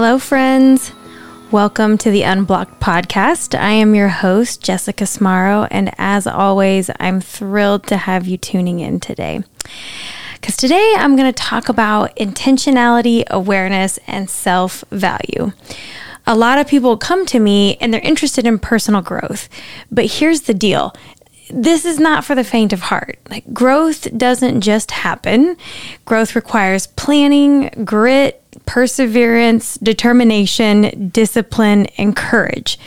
Hello, friends. Welcome to the Unblocked podcast. I am your host, Jessica Smaro, and as always, I'm thrilled to have you tuning in today. Because today I'm going to talk about intentionality, awareness, and self value. A lot of people come to me and they're interested in personal growth, but here's the deal this is not for the faint of heart. Like growth doesn't just happen. Growth requires planning, grit, perseverance, determination, discipline, and courage.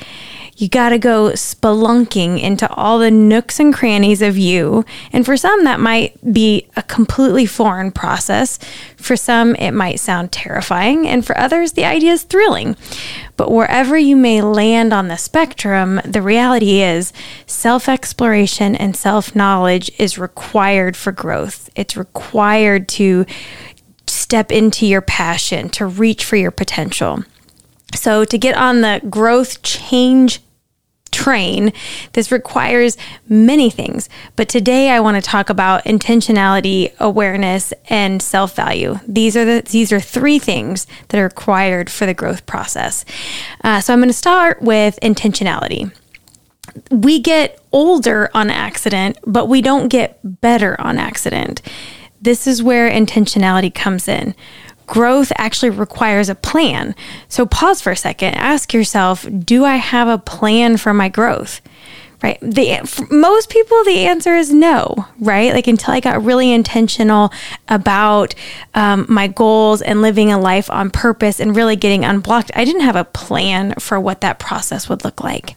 You got to go spelunking into all the nooks and crannies of you. And for some, that might be a completely foreign process. For some, it might sound terrifying. And for others, the idea is thrilling. But wherever you may land on the spectrum, the reality is self exploration and self knowledge is required for growth. It's required to step into your passion, to reach for your potential. So, to get on the growth change train, this requires many things. But today I want to talk about intentionality, awareness, and self-value. These are the these are three things that are required for the growth process. Uh, so I'm going to start with intentionality. We get older on accident, but we don't get better on accident. This is where intentionality comes in. Growth actually requires a plan. So pause for a second, ask yourself, do I have a plan for my growth? Right. The most people, the answer is no. Right. Like until I got really intentional about um, my goals and living a life on purpose and really getting unblocked, I didn't have a plan for what that process would look like.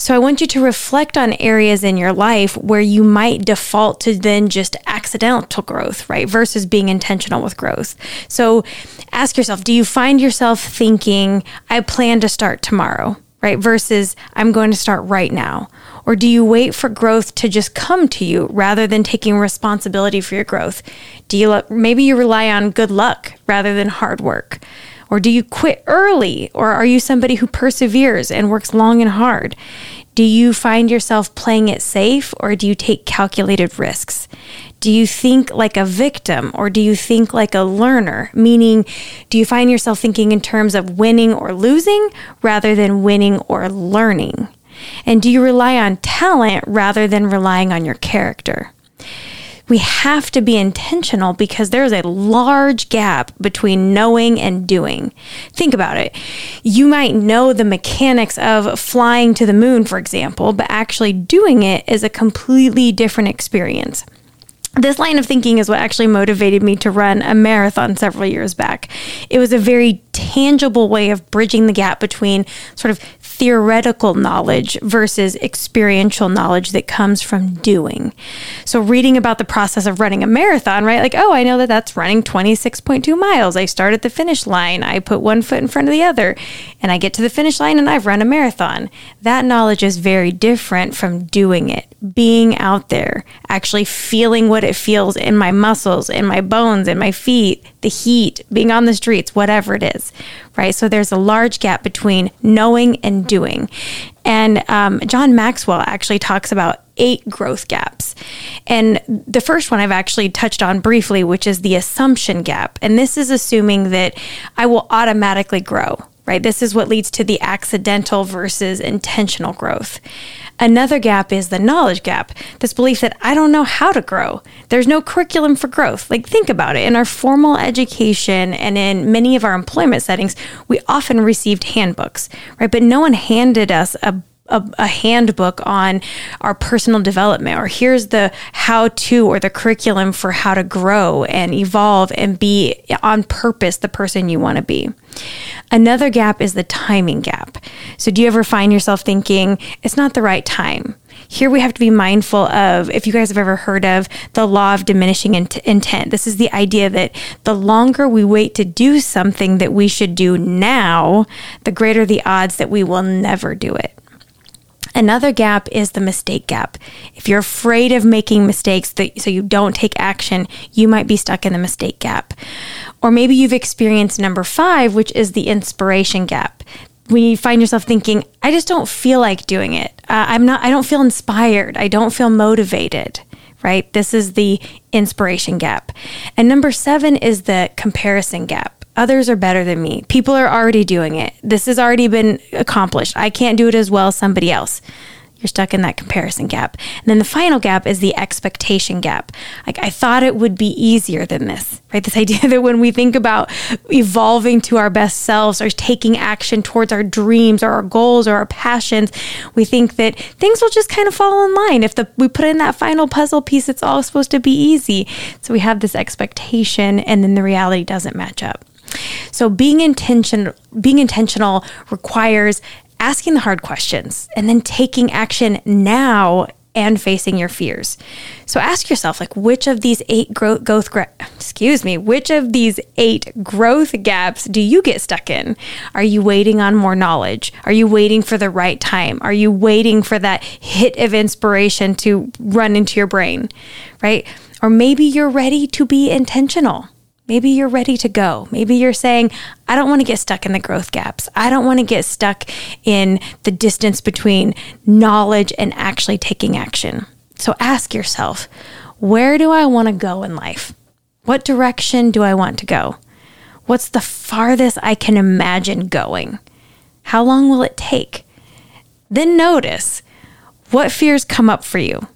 So I want you to reflect on areas in your life where you might default to then just accidental growth, right? Versus being intentional with growth. So ask yourself, do you find yourself thinking, I plan to start tomorrow? right? Versus I'm going to start right now? Or do you wait for growth to just come to you rather than taking responsibility for your growth? Do you maybe you rely on good luck rather than hard work? Or do you quit early? Or are you somebody who perseveres and works long and hard? Do you find yourself playing it safe or do you take calculated risks? Do you think like a victim or do you think like a learner? Meaning, do you find yourself thinking in terms of winning or losing rather than winning or learning? And do you rely on talent rather than relying on your character? We have to be intentional because there's a large gap between knowing and doing. Think about it. You might know the mechanics of flying to the moon, for example, but actually doing it is a completely different experience. This line of thinking is what actually motivated me to run a marathon several years back. It was a very tangible way of bridging the gap between sort of theoretical knowledge versus experiential knowledge that comes from doing. So, reading about the process of running a marathon, right? Like, oh, I know that that's running 26.2 miles. I start at the finish line, I put one foot in front of the other, and I get to the finish line and I've run a marathon. That knowledge is very different from doing it, being out there, actually feeling what it feels in my muscles, in my bones, in my feet, the heat, being on the streets, whatever it is, right? So there's a large gap between knowing and doing. And um, John Maxwell actually talks about eight growth gaps. And the first one I've actually touched on briefly, which is the assumption gap. And this is assuming that I will automatically grow, right? This is what leads to the accidental versus intentional growth. Another gap is the knowledge gap, this belief that I don't know how to grow. There's no curriculum for growth. Like, think about it. In our formal education and in many of our employment settings, we often received handbooks, right? But no one handed us a a, a, handbook on our personal development, or here's the how to or the curriculum for how to grow and evolve and be on purpose the person you want to be. Another gap is the timing gap. So, do you ever find yourself thinking, it's not the right time? Here we have to be mindful of, if you guys have ever heard of the law of diminishing intent, this is the idea that the longer we wait to do something that we should do now, the greater the odds that we will never do it. Another gap is the mistake gap. If you're afraid of making mistakes that, so you don't take action, you might be stuck in the mistake gap. Or maybe you've experienced number five, which is the inspiration gap. When you find yourself thinking, I just don't feel like doing it. Uh, I'm not, I don't feel inspired. I don't feel motivated, right? This is the inspiration gap. And number seven is the comparison gap Others are better than me. People are already doing it. This has already been accomplished. I can't do it as well as somebody else. You're stuck in that comparison gap. And then the final gap is the expectation gap. Like, I thought it would be easier than this, right? This idea that when we think about evolving to our best selves or taking action towards our dreams or our goals or our passions, we think that things will just kind of fall in line. If the, we put in that final puzzle piece, it's all supposed to be easy. So we have this expectation, and then the reality doesn't match up. So being intention being intentional requires asking the hard questions and then taking action now and facing your fears. So ask yourself like which of these eight growth, growth excuse me, which of these eight growth gaps do you get stuck in? Are you waiting on more knowledge? Are you waiting for the right time? Are you waiting for that hit of inspiration to run into your brain, right? Or maybe you're ready to be intentional. Maybe you're ready to go. Maybe you're saying, I don't want to get stuck in the growth gaps. I don't want to get stuck in the distance between knowledge and actually taking action. So ask yourself, where do I want to go in life? What direction do I want to go? What's the farthest I can imagine going? How long will it take? Then notice what fears come up for you,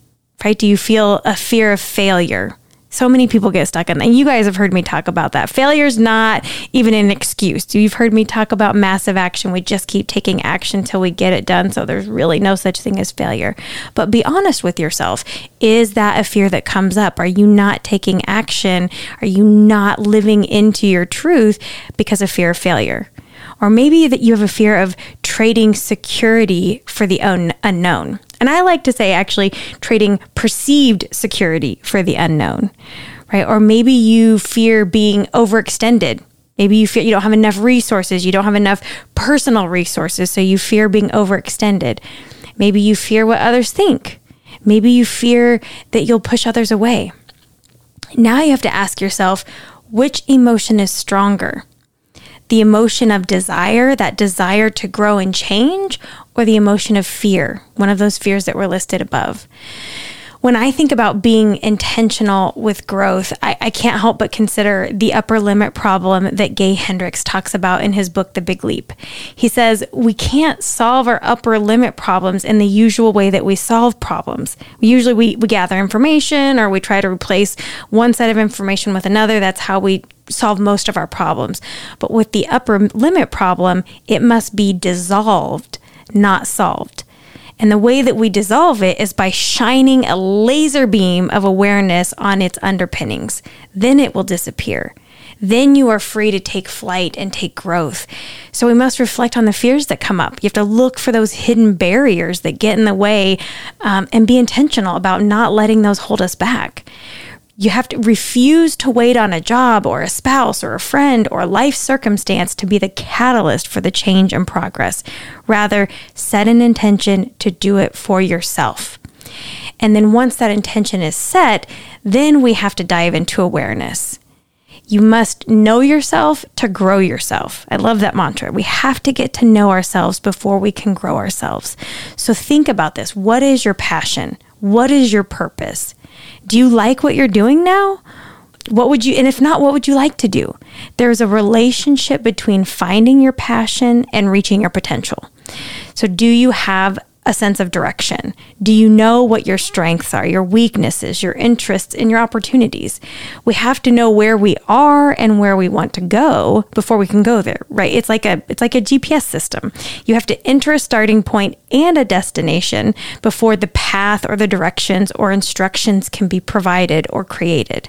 right? Do you feel a fear of failure? So many people get stuck in, and you guys have heard me talk about that. Failure is not even an excuse. You've heard me talk about massive action. We just keep taking action until we get it done. So there's really no such thing as failure. But be honest with yourself. Is that a fear that comes up? Are you not taking action? Are you not living into your truth because of fear of failure? Or maybe that you have a fear of trading security for the un- unknown. And I like to say actually trading perceived security for the unknown, right? Or maybe you fear being overextended. Maybe you fear you don't have enough resources, you don't have enough personal resources, so you fear being overextended. Maybe you fear what others think. Maybe you fear that you'll push others away. Now you have to ask yourself which emotion is stronger? The emotion of desire, that desire to grow and change, or the emotion of fear, one of those fears that were listed above. When I think about being intentional with growth, I, I, can't help but consider the upper limit problem that Gay Hendricks talks about in his book, The Big Leap. He says, We can't solve our upper limit problems in the usual way that we solve problems. Usually we, we gather information or we try to replace one set of information with another. That's how we solve most of our problems. But with the upper limit problem, it must be dissolved, not solved. And the way that we dissolve it is by shining a laser beam of awareness on its underpinnings. Then it will disappear. Then you are free to take flight and take growth. So we must reflect on the fears that come up. You have to look for those hidden barriers that get in the way um, and be intentional about not letting those hold us back. You have to refuse to wait on a job or a spouse or a friend or a life circumstance to be the catalyst for the change and progress. Rather, set an intention to do it for yourself. And then once that intention is set, then we have to dive into awareness. You must know yourself to grow yourself. I love that mantra. We have to get to know ourselves before we can grow ourselves. So think about this. What is your passion? What is your purpose? Do you like what you're doing now? What would you, and if not, what would you like to do? There's a relationship between finding your passion and reaching your potential. So, do you have a sense of direction? Do you know what your strengths are, your weaknesses, your interests, and your opportunities? We have to know where we are and where we want to go before we can go there, right? It's like a it's like a GPS system. You have to enter a starting point and a destination before the path or the directions or instructions can be provided or created.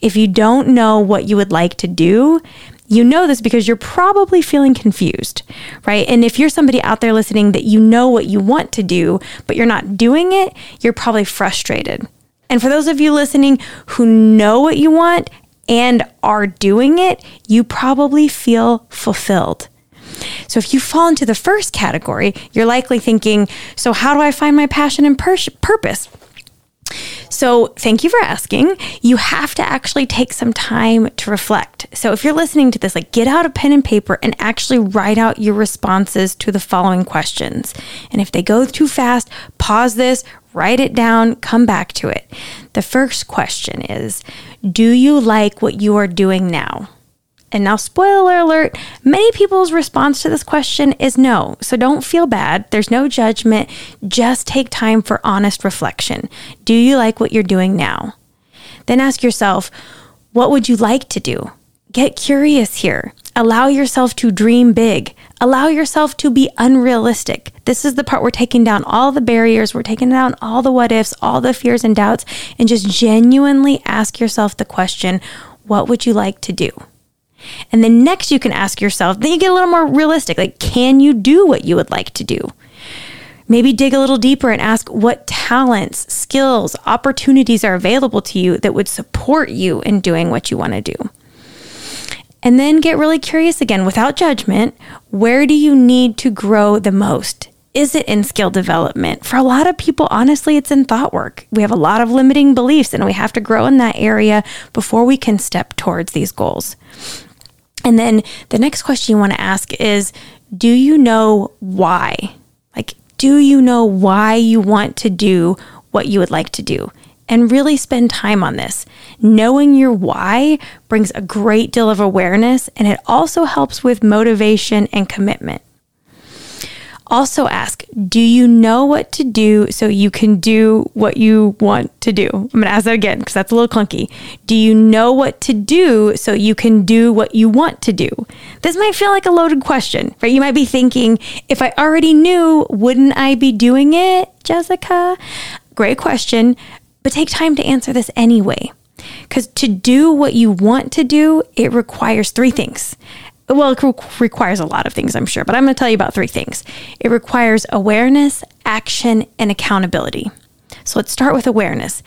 If you don't know what you would like to do, you know this because you're probably feeling confused, right? And if you're somebody out there listening that you know what you want to do, but you're not doing it, you're probably frustrated. And for those of you listening who know what you want and are doing it, you probably feel fulfilled. So if you fall into the first category, you're likely thinking, so how do I find my passion and pur- purpose? So, thank you for asking. You have to actually take some time to reflect. So, if you're listening to this, like get out a pen and paper and actually write out your responses to the following questions. And if they go too fast, pause this, write it down, come back to it. The first question is Do you like what you are doing now? And now, spoiler alert, many people's response to this question is no. So don't feel bad. There's no judgment. Just take time for honest reflection. Do you like what you're doing now? Then ask yourself, what would you like to do? Get curious here. Allow yourself to dream big. Allow yourself to be unrealistic. This is the part we're taking down all the barriers, we're taking down all the what ifs, all the fears and doubts, and just genuinely ask yourself the question what would you like to do? And then next, you can ask yourself, then you get a little more realistic like, can you do what you would like to do? Maybe dig a little deeper and ask what talents, skills, opportunities are available to you that would support you in doing what you want to do. And then get really curious again without judgment. Where do you need to grow the most? Is it in skill development? For a lot of people, honestly, it's in thought work. We have a lot of limiting beliefs and we have to grow in that area before we can step towards these goals. And then the next question you want to ask is Do you know why? Like, do you know why you want to do what you would like to do? And really spend time on this. Knowing your why brings a great deal of awareness and it also helps with motivation and commitment. Also, ask Do you know what to do so you can do what you want to do? I'm going to ask that again because that's a little clunky. Do you know what to do so you can do what you want to do? This might feel like a loaded question, right? You might be thinking, If I already knew, wouldn't I be doing it, Jessica? Great question, but take time to answer this anyway. Because to do what you want to do, it requires three things well, it requires a lot of things, I'm sure, but I'm going to tell you about three things. It requires awareness, action, and accountability. So let's start with awareness.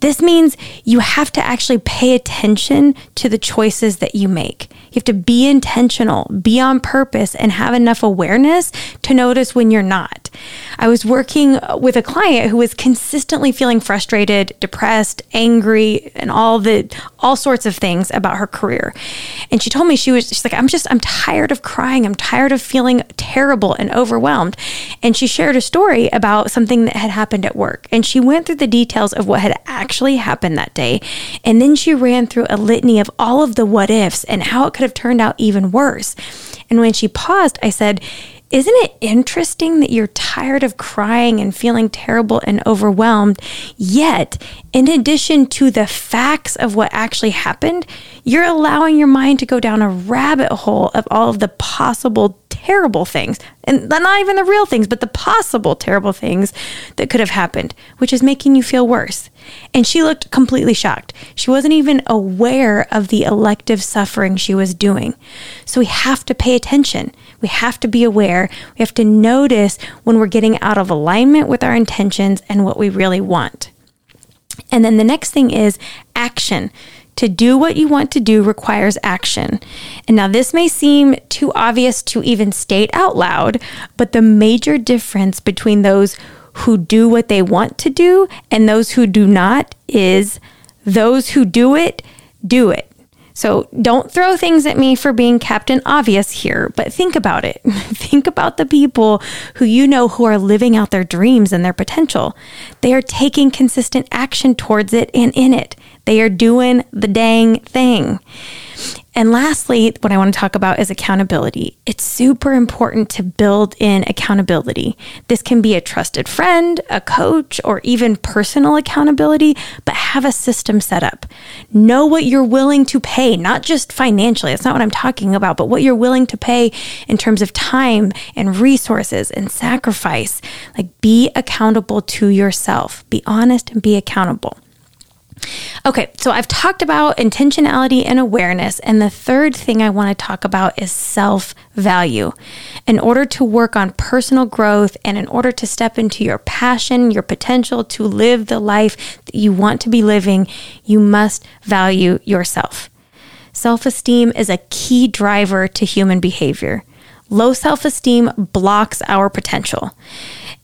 This means you have to actually pay attention to the choices that you make. You have to be intentional, be on purpose, and have enough awareness to notice when you're not. I was working with a client who was consistently feeling frustrated, depressed, angry, and all the all sorts of things about her career. And she told me she was she's like, I'm just I'm tired of crying. I'm tired of feeling terrible and overwhelmed. And she shared a story about something that had happened at work. And she went through the details of what had actually happened that day. And then she ran through a litany of all of the what ifs and how it could have turned out even worse. And when she paused, I said, isn't it interesting that you're tired of crying and feeling terrible and overwhelmed? Yet, in addition to the facts of what actually happened, you're allowing your mind to go down a rabbit hole of all of the possible terrible things, and not even the real things, but the possible terrible things that could have happened, which is making you feel worse. And she looked completely shocked. She wasn't even aware of the elective suffering she was doing. So we have to pay attention. We have to be aware. We have to notice when we're getting out of alignment with our intentions and what we really want. And then the next thing is action. To do what you want to do requires action. And now, this may seem too obvious to even state out loud, but the major difference between those who do what they want to do and those who do not is those who do it, do it. So don't throw things at me for being Captain Obvious here, but think about it. think about the people who you know who are living out their dreams and their potential. They are taking consistent action towards it and in it. They are doing the dang thing. And lastly, what I want to talk about is accountability. It's super important to build in accountability. This can be a trusted friend, a coach, or even personal accountability, but have a system set up. Know what you're willing to pay, not just financially. That's not what I'm talking about, but what you're willing to pay in terms of time and resources and sacrifice. Like be accountable to yourself. Be honest and be accountable. Okay, so I've talked about intentionality and awareness, and the third thing I want to talk about is self value. In order to work on personal growth and in order to step into your passion, your potential to live the life that you want to be living, you must value yourself. Self esteem is a key driver to human behavior. Low self esteem blocks our potential.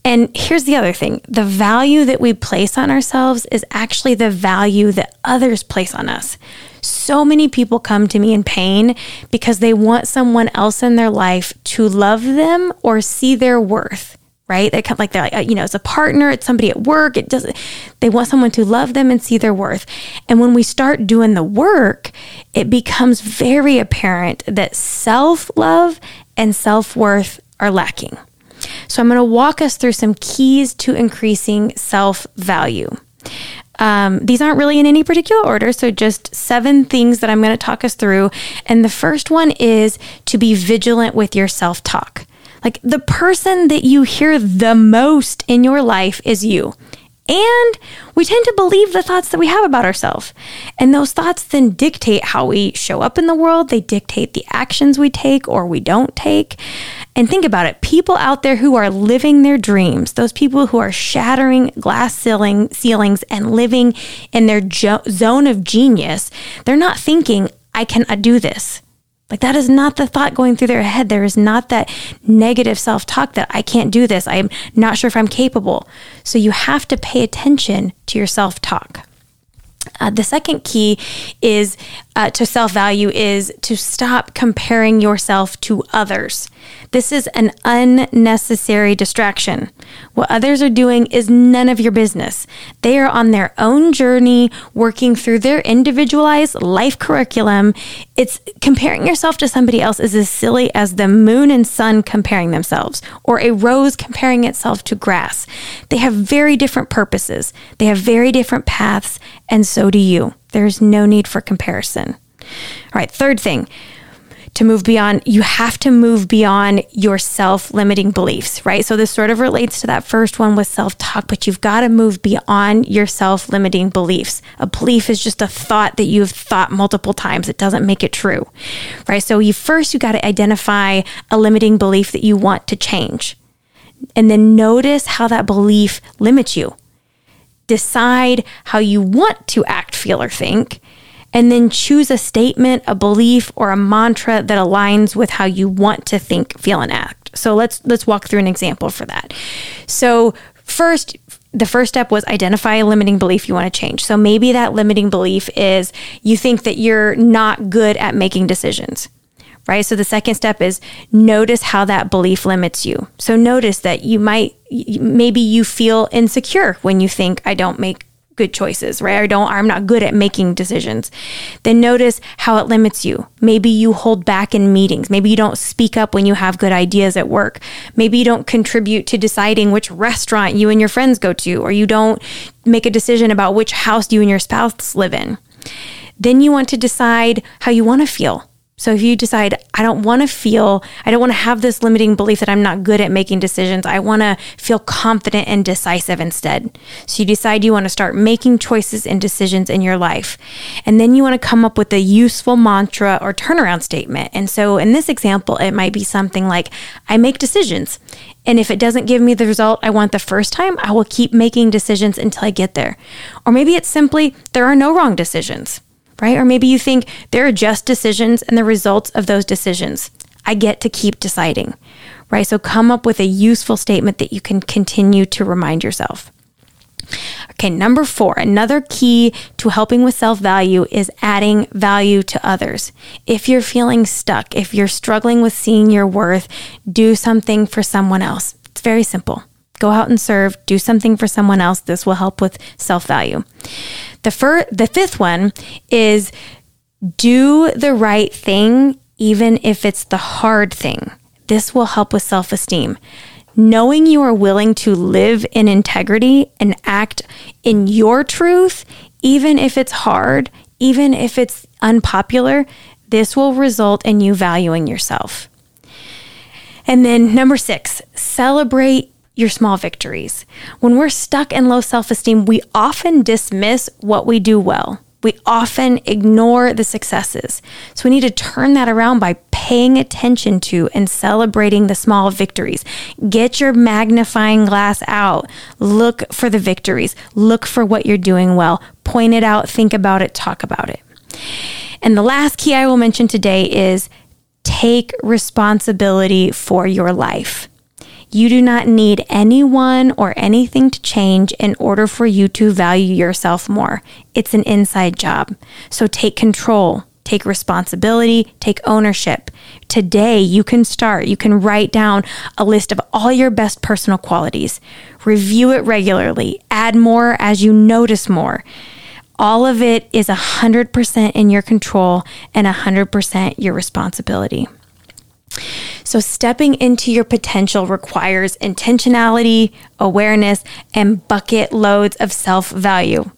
And here's the other thing the value that we place on ourselves is actually the value that others place on us. So many people come to me in pain because they want someone else in their life to love them or see their worth. right? They come like they're like, uh, you know, it's a partner, it's somebody at work. It doesn't, they want someone to love them and see their worth. And when we start doing the work, it becomes very apparent that self love and self worth are lacking. So I'm going to walk us through some keys to increasing self value. Um, these aren't really in any particular order, so just seven things that I'm going to talk us through. And the first one is to be vigilant with your self talk. Like the person that you hear the most in your life is you. And we tend to believe the thoughts that we have about ourselves. And those thoughts then dictate how we show up in the world. They dictate the actions we take or we don't take. And think about it people out there who are living their dreams, those people who are shattering glass ceiling, ceilings and living in their jo- zone of genius, they're not thinking, I can uh, do this. Like that is not the thought going through their head. There is not that negative self talk that I can't do this. I'm not sure if I'm capable. So you have to pay attention to your self talk. Uh, the second key is uh, to self value is to stop comparing yourself to others. This is an unnecessary distraction. What others are doing is none of your business. They are on their own journey, working through their individualized life curriculum. It's comparing yourself to somebody else is as silly as the moon and sun comparing themselves, or a rose comparing itself to grass. They have very different purposes, they have very different paths, and so do you. There's no need for comparison. All right, third thing to move beyond, you have to move beyond your self limiting beliefs, right? So this sort of relates to that first one with self talk, but you've got to move beyond your self limiting beliefs. A belief is just a thought that you've thought multiple times. It doesn't make it true, right? So you first, you got to identify a limiting belief that you want to change. And then notice how that belief limits you. Decide how you want to act, feel, or think and then choose a statement, a belief, or a mantra that aligns with how you want to think, feel, and act. So let's let's walk through an example for that. So first the first step was identify a limiting belief you want to change. So maybe that limiting belief is you think that you're not good at making decisions right? So the second step is notice how that belief limits you. So notice that you might, maybe you feel insecure when you think, I don't make good choices, right? I don't, I'm not good at making decisions. Then notice how it limits you. Maybe you hold back in meetings. Maybe you don't speak up when you have good ideas at work. Maybe you don't contribute to deciding which restaurant you and your friends go to, or you don't make a decision about which house you and your spouse live in. Then you want to decide how you want to feel. So if you decide, I don't want to feel, I don't want to have this limiting belief that I'm not good at making decisions, I want to feel confident and decisive instead. So you decide you want to start making choices and decisions in your life. And then you want to come up with a useful mantra or turnaround statement. And so in this example, it might be something like, I make decisions. And if it doesn't give me the result I want the first time, I will keep making decisions until I get there. Or maybe it's simply, there are no wrong decisions right? Or maybe you think there are just decisions and the results of those decisions. I get to keep deciding, right? So come up with a useful statement that you can continue to remind yourself. Okay, number four, another key to helping with self value is adding value to others. If you're feeling stuck, if you're struggling with seeing your worth, do something for someone else. It's very simple. Go out and serve, do something for someone else. This will help with self value. The fir- the fifth one is do the right thing even if it's the hard thing. This will help with self-esteem. Knowing you are willing to live in integrity and act in your truth even if it's hard, even if it's unpopular, this will result in you valuing yourself. And then number 6, celebrate your small victories. When we're stuck in low self esteem, we often dismiss what we do well. We often ignore the successes. So we need to turn that around by paying attention to and celebrating the small victories. Get your magnifying glass out. Look for the victories. Look for what you're doing well. Point it out, think about it, talk about it. And the last key I will mention today is take responsibility for your life. You do not need anyone or anything to change in order for you to value yourself more. It's an inside job. So take control, take responsibility, take ownership. Today, you can start. You can write down a list of all your best personal qualities, review it regularly, add more as you notice more. All of it is 100% in your control and 100% your responsibility. So, stepping into your potential requires intentionality, awareness, and bucket loads of self value.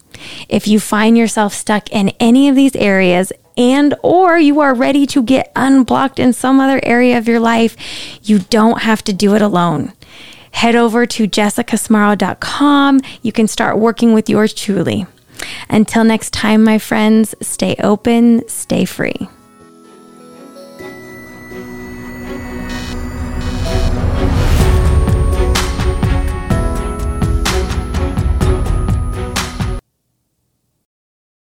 If you find yourself stuck in any of these areas and or you are ready to get unblocked in some other area of your life, you don't have to do it alone. Head over to jessicasmaro.com. You can start working with yours truly. Until next time, my friends, stay open, stay free.